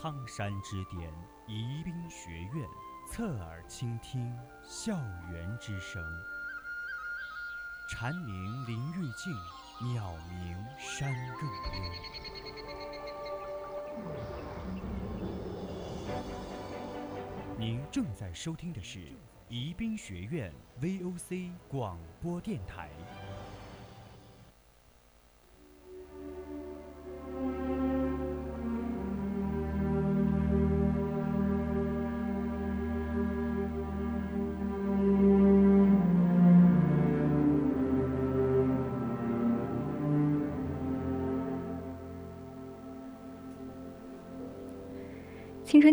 苍山之巅，宜宾学院，侧耳倾听校园之声。蝉鸣林愈静，鸟鸣山更幽。您正在收听的是宜宾学院 VOC 广播电台。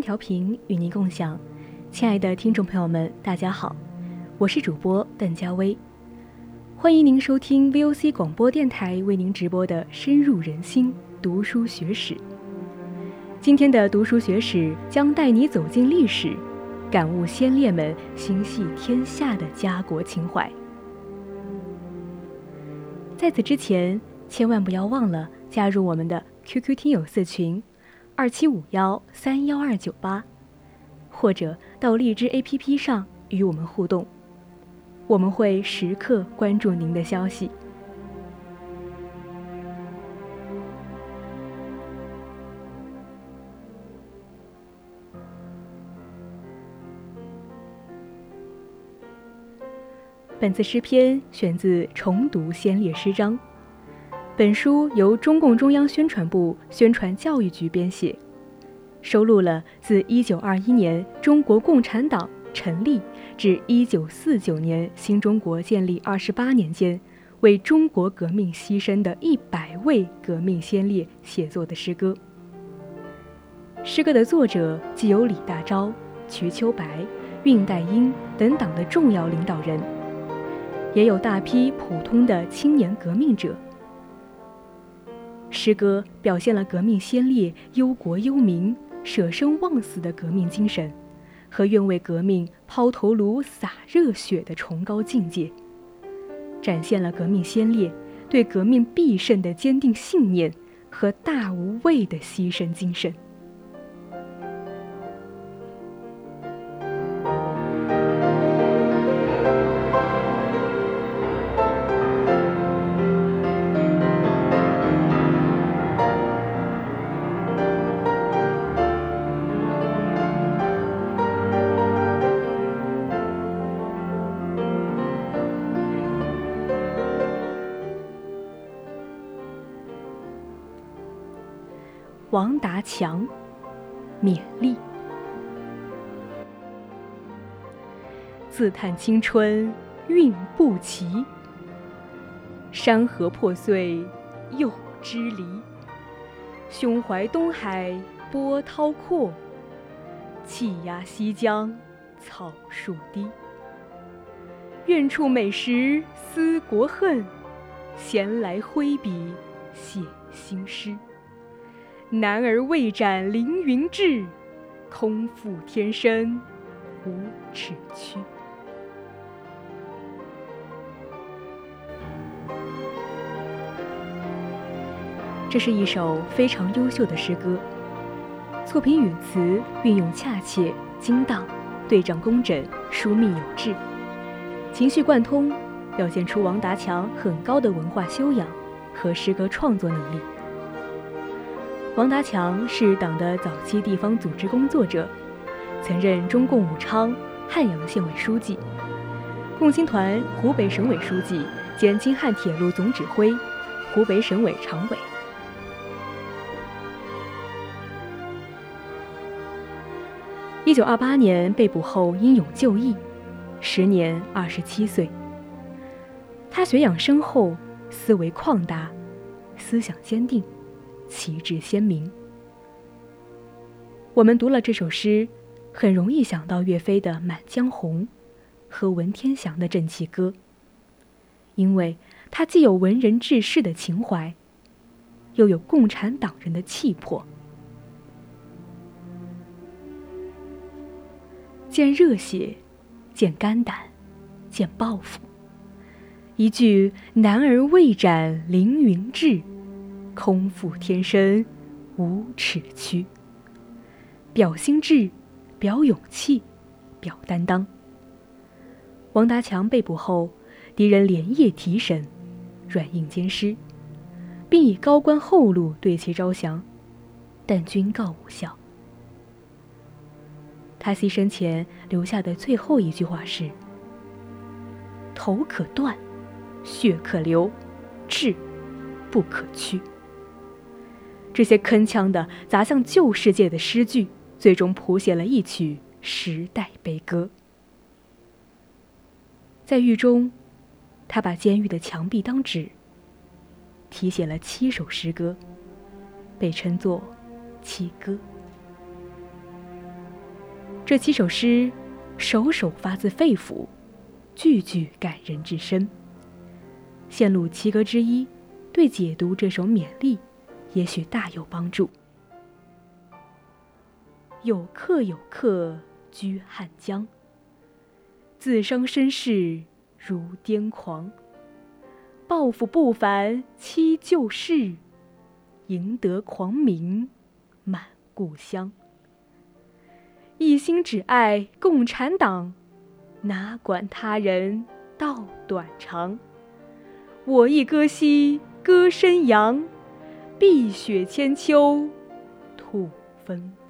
调频与您共享，亲爱的听众朋友们，大家好，我是主播邓佳薇，欢迎您收听 VOC 广播电台为您直播的深入人心读书学史。今天的读书学史将带你走进历史，感悟先烈们心系天下的家国情怀。在此之前，千万不要忘了加入我们的 QQ 听友四群。二七五幺三幺二九八，或者到荔枝 APP 上与我们互动，我们会时刻关注您的消息。本次诗篇选自《重读先烈诗章》。本书由中共中央宣传部宣传教育局编写，收录了自1921年中国共产党成立至1949年新中国建立28年间，为中国革命牺牲的一百位革命先烈写作的诗歌。诗歌的作者既有李大钊、瞿秋白、恽代英等党的重要领导人，也有大批普通的青年革命者。诗歌表现了革命先烈忧国忧民、舍生忘死的革命精神，和愿为革命抛头颅、洒热血的崇高境界，展现了革命先烈对革命必胜的坚定信念和大无畏的牺牲精神。王达强，勉励。自叹青春运不齐，山河破碎又支离。胸怀东海波涛阔，气压西江草树低。愿处美食思国恨，闲来挥笔写新诗。男儿未展凌云志，空负天生无尺躯。这是一首非常优秀的诗歌，作品语词运用恰切、精当，对仗工整，疏密有致，情绪贯通，表现出王达强很高的文化修养和诗歌创作能力。王达强是党的早期地方组织工作者，曾任中共武昌、汉阳县委书记、共青团湖北省委书记兼京汉铁路总指挥、湖北省委常委。一九二八年被捕后英勇就义，时年二十七岁。他学养深厚，思维旷达，思想坚定。旗帜鲜明。我们读了这首诗，很容易想到岳飞的《满江红》和文天祥的《正气歌》，因为它既有文人志士的情怀，又有共产党人的气魄。见热血，见肝胆，见抱负。一句“男儿未展凌云志”。空腹天生无耻躯，表心志，表勇气，表担当。王达强被捕后，敌人连夜提审，软硬兼施，并以高官厚禄对其招降，但均告无效。他牺牲前留下的最后一句话是：“头可断，血可流，志不可屈。”这些铿锵的砸向旧世界的诗句，最终谱写了一曲时代悲歌。在狱中，他把监狱的墙壁当纸，题写了七首诗歌，被称作《七歌》。这七首诗，首首发自肺腑，句句感人至深。现录七歌之一，对解读这首勉励，也许大有帮助。有客有客居汉江。自伤身世如癫狂，抱负不凡期旧事，赢得狂名满故乡。一心只爱共产党，哪管他人道短长。我亦歌兮歌声扬，碧血千秋吐芬。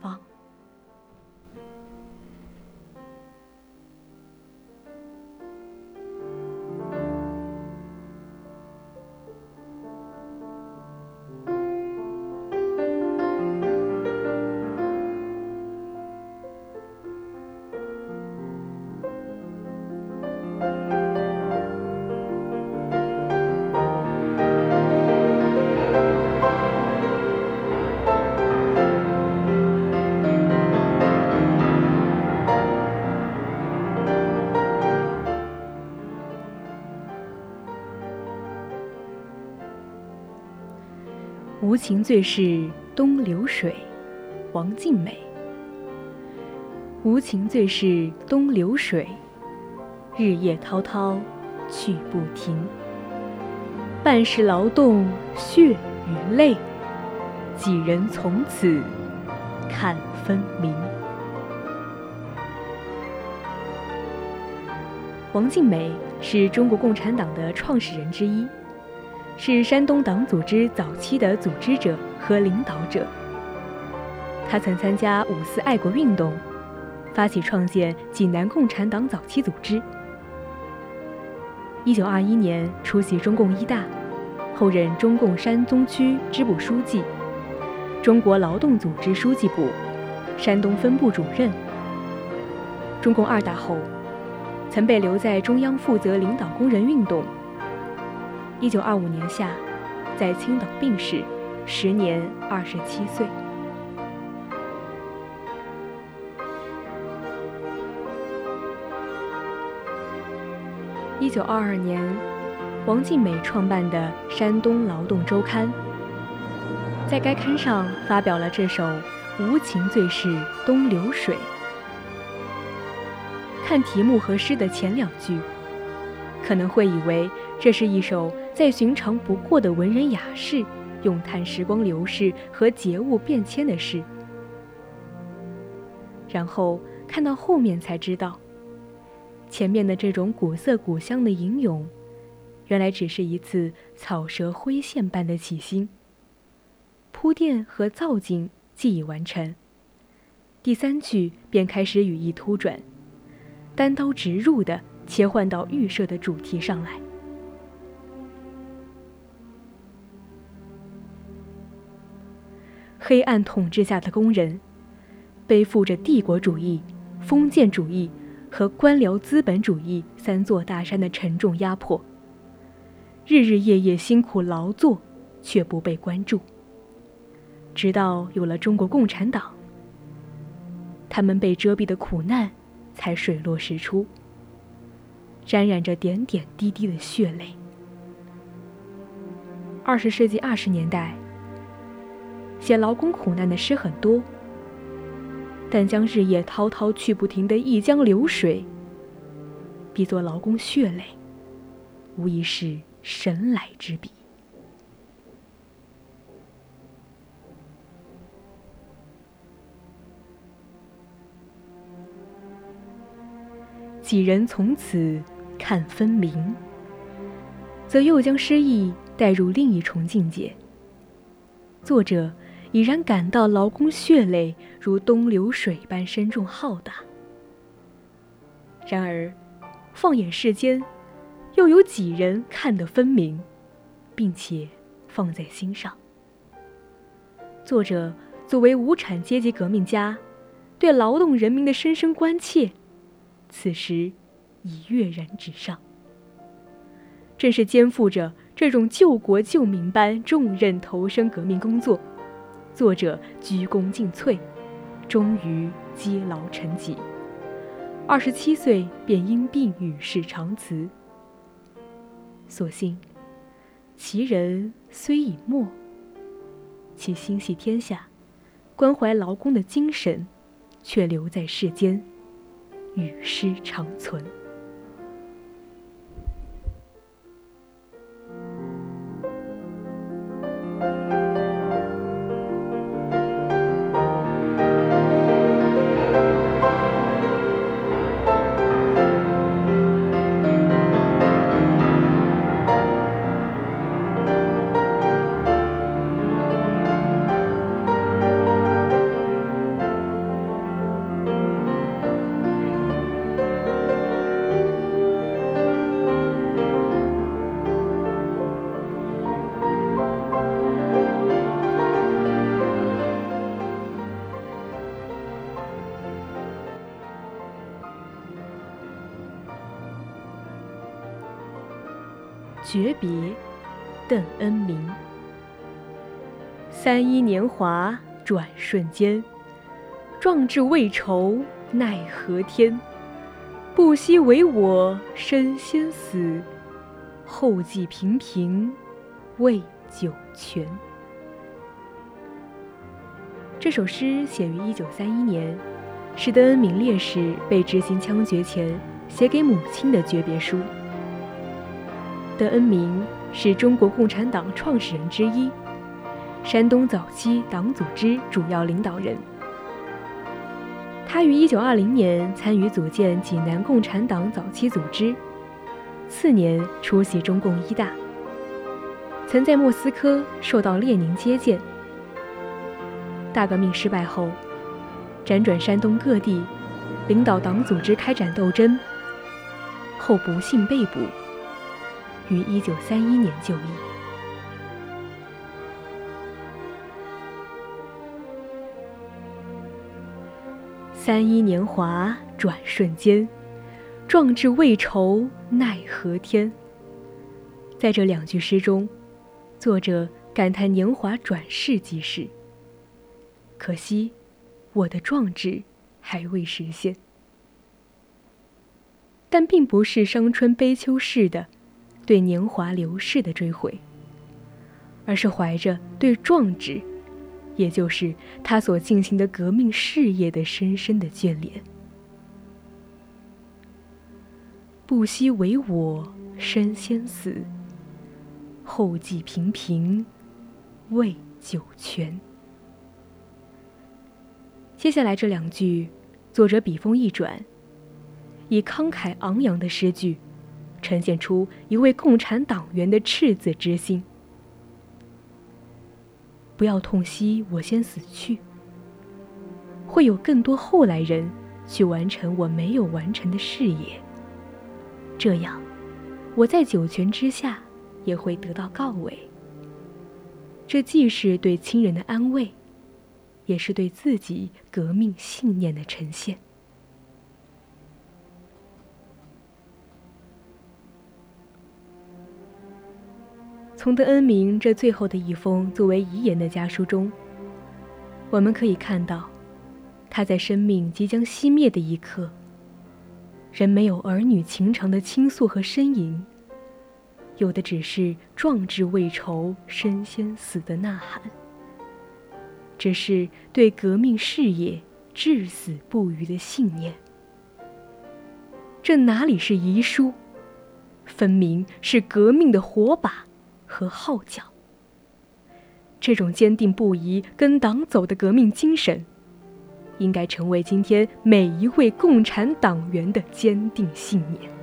无情最是东流水，王静美。无情最是东流水，日夜滔滔去不停。半世劳动血与泪，几人从此看分明。王静美是中国共产党的创始人之一。是山东党组织早期的组织者和领导者。他曾参加五四爱国运动，发起创建济南共产党早期组织。一九二一年出席中共一大，后任中共山东区支部书记、中国劳动组织书记部山东分部主任。中共二大后，曾被留在中央负责领导工人运动。一九二五年夏，在青岛病逝，时年二十七岁。一九二二年，王静美创办的《山东劳动周刊》在该刊上发表了这首《无情最是东流水》。看题目和诗的前两句，可能会以为这是一首。再寻常不过的文人雅士，咏叹时光流逝和节物变迁的事。然后看到后面才知道，前面的这种古色古香的吟咏，原来只是一次草蛇灰线般的起兴。铺垫和造景既已完成，第三句便开始语意突转，单刀直入地切换到预设的主题上来。黑暗统治下的工人，背负着帝国主义、封建主义和官僚资本主义三座大山的沉重压迫，日日夜夜辛苦劳作，却不被关注。直到有了中国共产党，他们被遮蔽的苦难才水落石出，沾染着点点滴滴的血泪。二十世纪二十年代。写劳工苦难的诗很多但将日夜滔滔去不停的一江流水比作劳工血泪无疑是神来之笔。几人从此看分明则又将诗意带入另一重境界。作者已然感到劳工血泪如东流水般深重浩大。然而，放眼世间，又有几人看得分明，并且放在心上？作者作为无产阶级革命家，对劳动人民的深深关切，此时已跃然纸上。正是肩负着这种救国救民般重任投身革命工作，作者鞠躬尽瘁，终于积劳成疾。二十七岁便因病与世长辞。所幸，其人虽已没，其心系天下、关怀劳工的精神，却留在世间，与诗长存。别，邓恩铭。三一年华转瞬间，壮志未酬奈何天。不惜为我身先死，后继平平为九泉。这首诗写于一九三一年，是邓恩铭烈士被执行枪决前写给母亲的诀别书。邓恩铭是中国共产党创始人之一，山东早期党组织主要领导人。他于1920年参与组建济南共产党早期组织，次年出席中共一大，曾在莫斯科受到列宁接见。大革命失败后，辗转山东各地，领导党组织开展斗争，后不幸被捕。于一九三一年就义。三一年华转瞬间，壮志未酬奈何天。在这两句诗中，作者感叹年华转世即逝。可惜，我的壮志还未实现。但并不是伤春悲秋式的。对年华流逝的追悔，而是怀着对壮志，也就是他所进行的革命事业的深深的眷恋。不惜为我身先死，后继平平为九泉。接下来这两句，作者笔锋一转，以慷慨昂扬的诗句。呈现出一位共产党员的赤子之心。不要痛惜我先死去，会有更多后来人去完成我没有完成的事业。这样，我在九泉之下也会得到告慰。这既是对亲人的安慰，也是对自己革命信念的呈现。从德恩明这最后的一封作为遗言的家书中，我们可以看到，他在生命即将熄灭的一刻，仍没有儿女情长的倾诉和呻吟，有的只是壮志未酬身先死的呐喊，只是对革命事业至死不渝的信念。这哪里是遗书，分明是革命的火把。和号角，这种坚定不移跟党走的革命精神，应该成为今天每一位共产党员的坚定信念。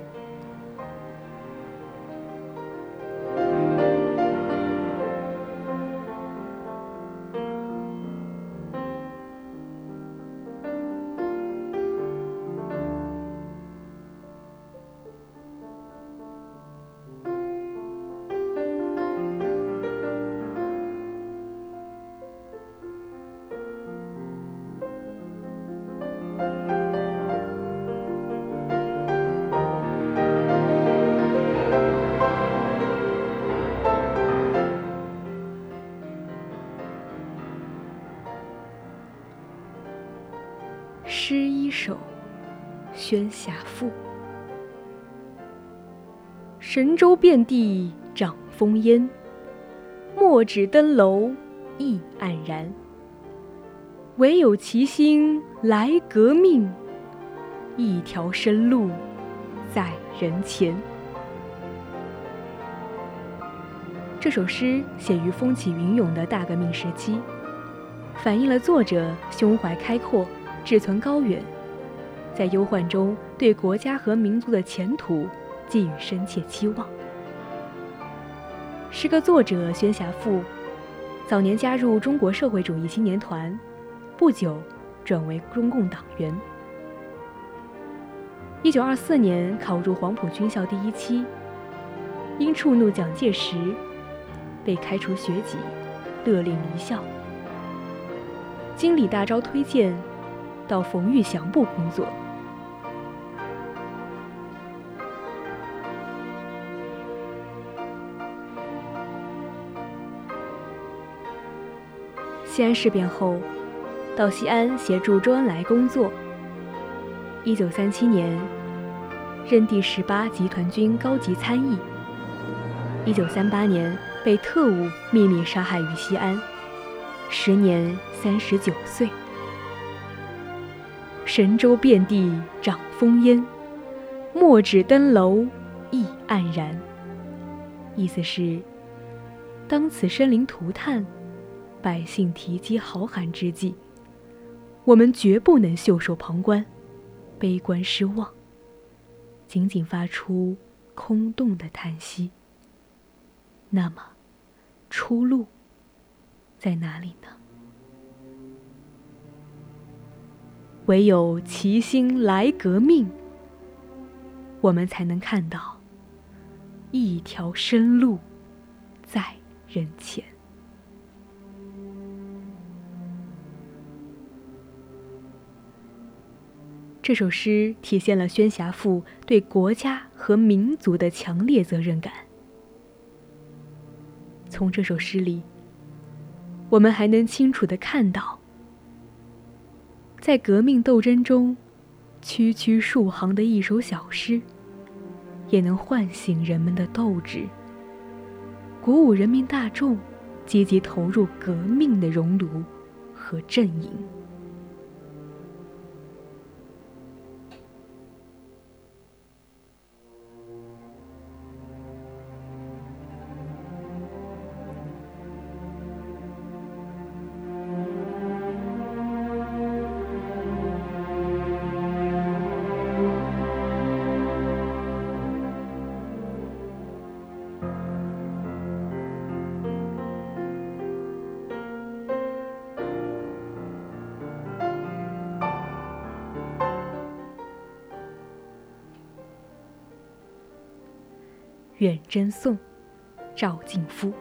宣侠赋。神州遍地长烽烟，墨纸登楼意黯然。唯有齐心来革命，一条生路在人前。这首诗写于风起云涌的大革命时期，反映了作者胸怀开阔。志存高远，在忧患中对国家和民族的前途寄予深切期望。诗歌作者宣侠父，早年加入中国社会主义青年团，不久转为中共党员。一九二四年考入黄埔军校第一期，因触怒蒋介石，被开除学籍，勒令离校。经李大钊推荐。到冯玉祥部工作。西安事变后，到西安协助周恩来工作。一九三七年，任第十八集团军高级参议。一九三八年，被特务秘密杀害于西安，时年三十九岁。神州遍地长烽烟，墨纸登楼意黯然。意思是，当此生灵涂炭、百姓提及豪寒之际，我们绝不能袖手旁观、悲观失望，仅仅发出空洞的叹息。那么，出路在哪里呢？唯有齐心来革命，我们才能看到一条生路在人前。这首诗体现了宣侠父对国家和民族的强烈责任感。从这首诗里，我们还能清楚的看到。在革命斗争中，区区数行的一首小诗，也能唤醒人们的斗志，鼓舞人民大众积极投入革命的熔炉和阵营。远征颂，赵敬夫。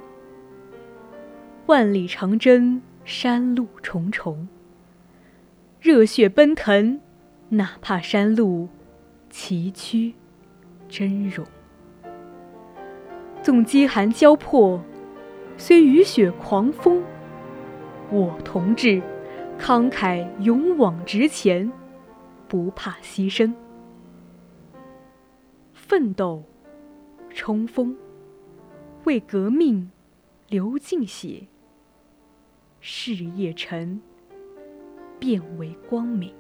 万里长征，山路重重。热血奔腾，哪怕山路崎岖峥嵘。纵饥寒交迫，虽雨雪狂风，我同志慷慨勇往直前，不怕牺牲，奋斗。冲锋，为革命流尽血，事业成，变为光明。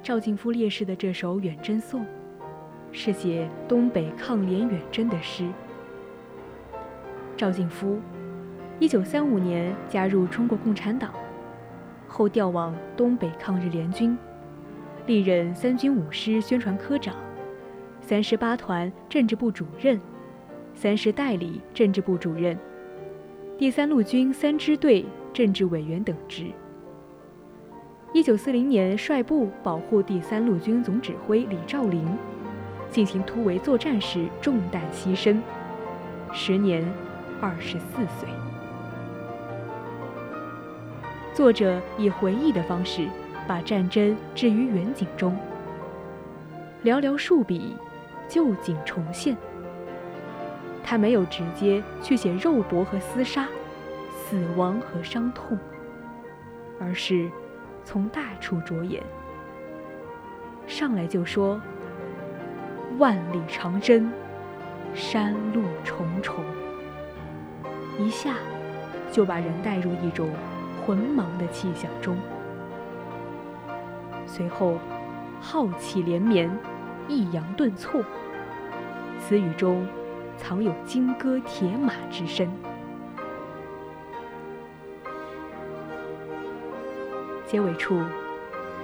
赵敬夫烈士的这首远征颂，是写东北抗联远征的诗。赵敬夫，一九三五年加入中国共产党，后调往东北抗日联军，历任三军五师宣传科长、三十八团政治部主任、三师代理政治部主任、第三路军三支队政治委员等职。一九四零年率部保护第三路军总指挥李兆麟，进行突围作战时中弹牺牲，时年二十四岁。作者以回忆的方式，把战争置于远景中，寥寥数笔，旧景重现。他没有直接去写肉搏和厮杀、死亡和伤痛，而是。从大处着眼，上来就说：“万里长征，山路重重。”一下就把人带入一种浑茫的气象中。随后，浩气连绵，抑扬顿挫，词语中藏有金戈铁马之声。结尾处，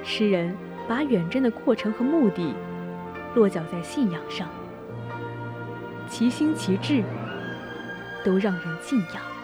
诗人把远征的过程和目的落脚在信仰上，其心其志都让人敬仰。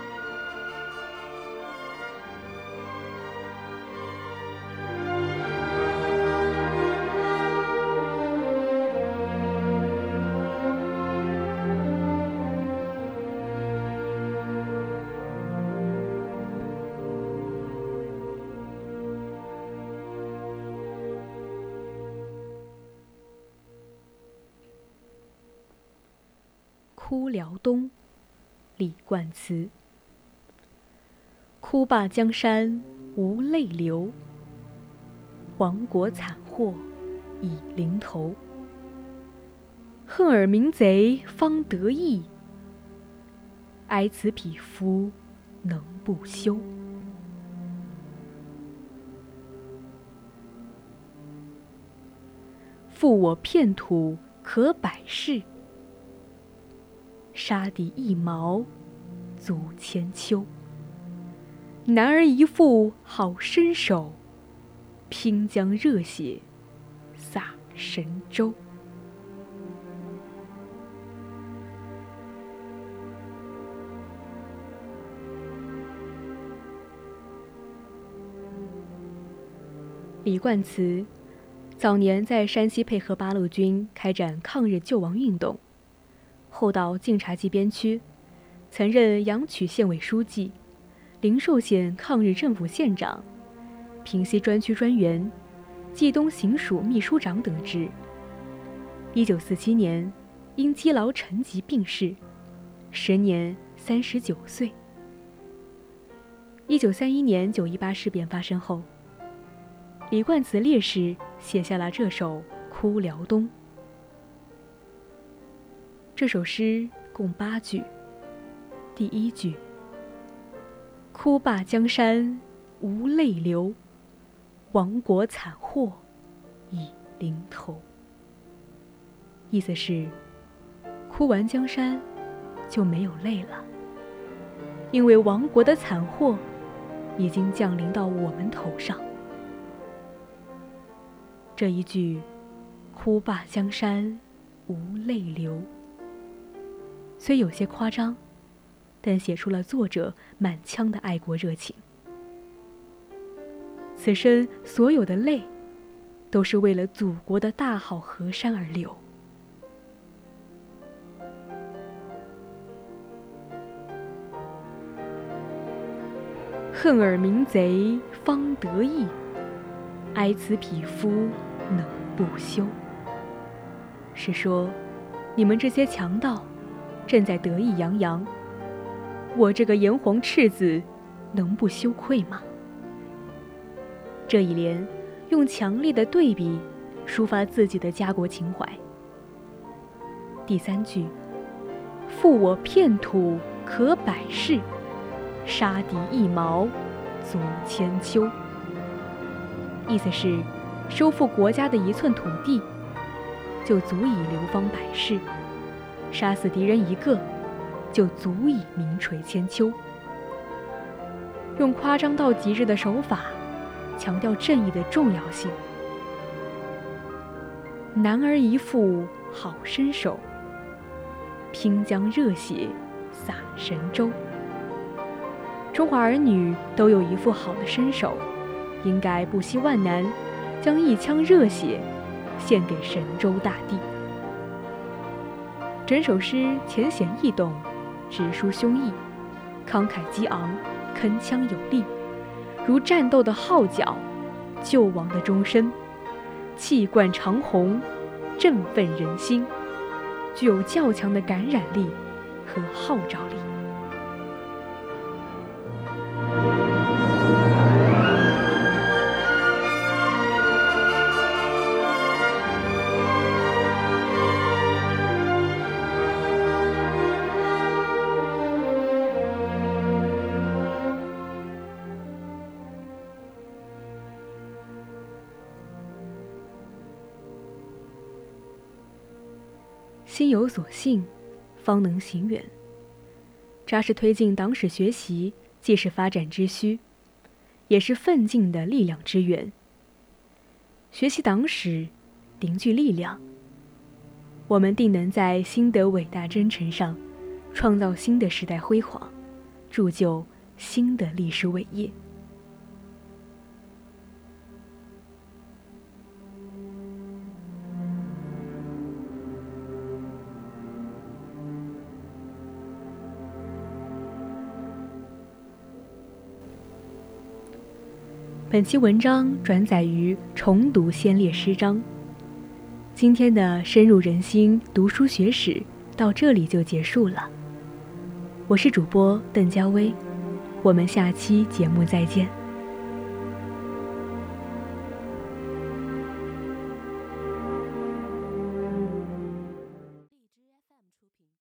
词。哭罢江山无泪流，亡国惨祸已临头。恨尔明贼方得意，哀此匹夫能不休。负我片土可百世。杀敌一毛，足千秋。男儿一副好身手，拼将热血洒神州。李冠词早年在山西配合八路军开展抗日救亡运动。后到晋察冀边区，曾任阳曲县委书记、灵寿县抗日政府县长、平西专区专员、冀东行署秘书长等职。一九四七年，因积劳成疾病逝，时年三十九岁。一九三一年九一八事变发生后，李冠词烈士写下了这首《哭辽东》。这首诗共八句。第一句：“哭罢江山无泪流，亡国惨祸已临头。”意思是，哭完江山就没有泪了，因为亡国的惨祸已经降临到我们头上。这一句“哭罢江山无泪流”。虽有些夸张，但写出了作者满腔的爱国热情。此生所有的泪，都是为了祖国的大好河山而流。恨尔明贼方得意，哀此匹夫能不休。是说，你们这些强盗。正在得意洋洋，我这个炎黄赤子，能不羞愧吗？这一联用强烈的对比，抒发自己的家国情怀。第三句：“负我片土可百世，杀敌一毛足千秋。”意思是，收复国家的一寸土地，就足以流芳百世。杀死敌人一个，就足以名垂千秋。用夸张到极致的手法，强调正义的重要性。男儿一副好身手，拼将热血洒神州。中华儿女都有一副好的身手，应该不惜万难，将一腔热血献给神州大地。整首诗浅显易懂，直抒胸臆，慷慨激昂，铿锵有力，如战斗的号角，救亡的钟声。气贯长虹，振奋人心，具有较强的感染力和号召力。信，方能行远。扎实推进党史学习，既是发展之需，也是奋进的力量之源。学习党史，凝聚力量，我们定能在新的伟大征程上，创造新的时代辉煌，铸就新的历史伟业。本期文章转载于《重读先烈诗章》。今天的深入人心读书学史到这里就结束了。我是主播邓佳薇，我们下期节目再见。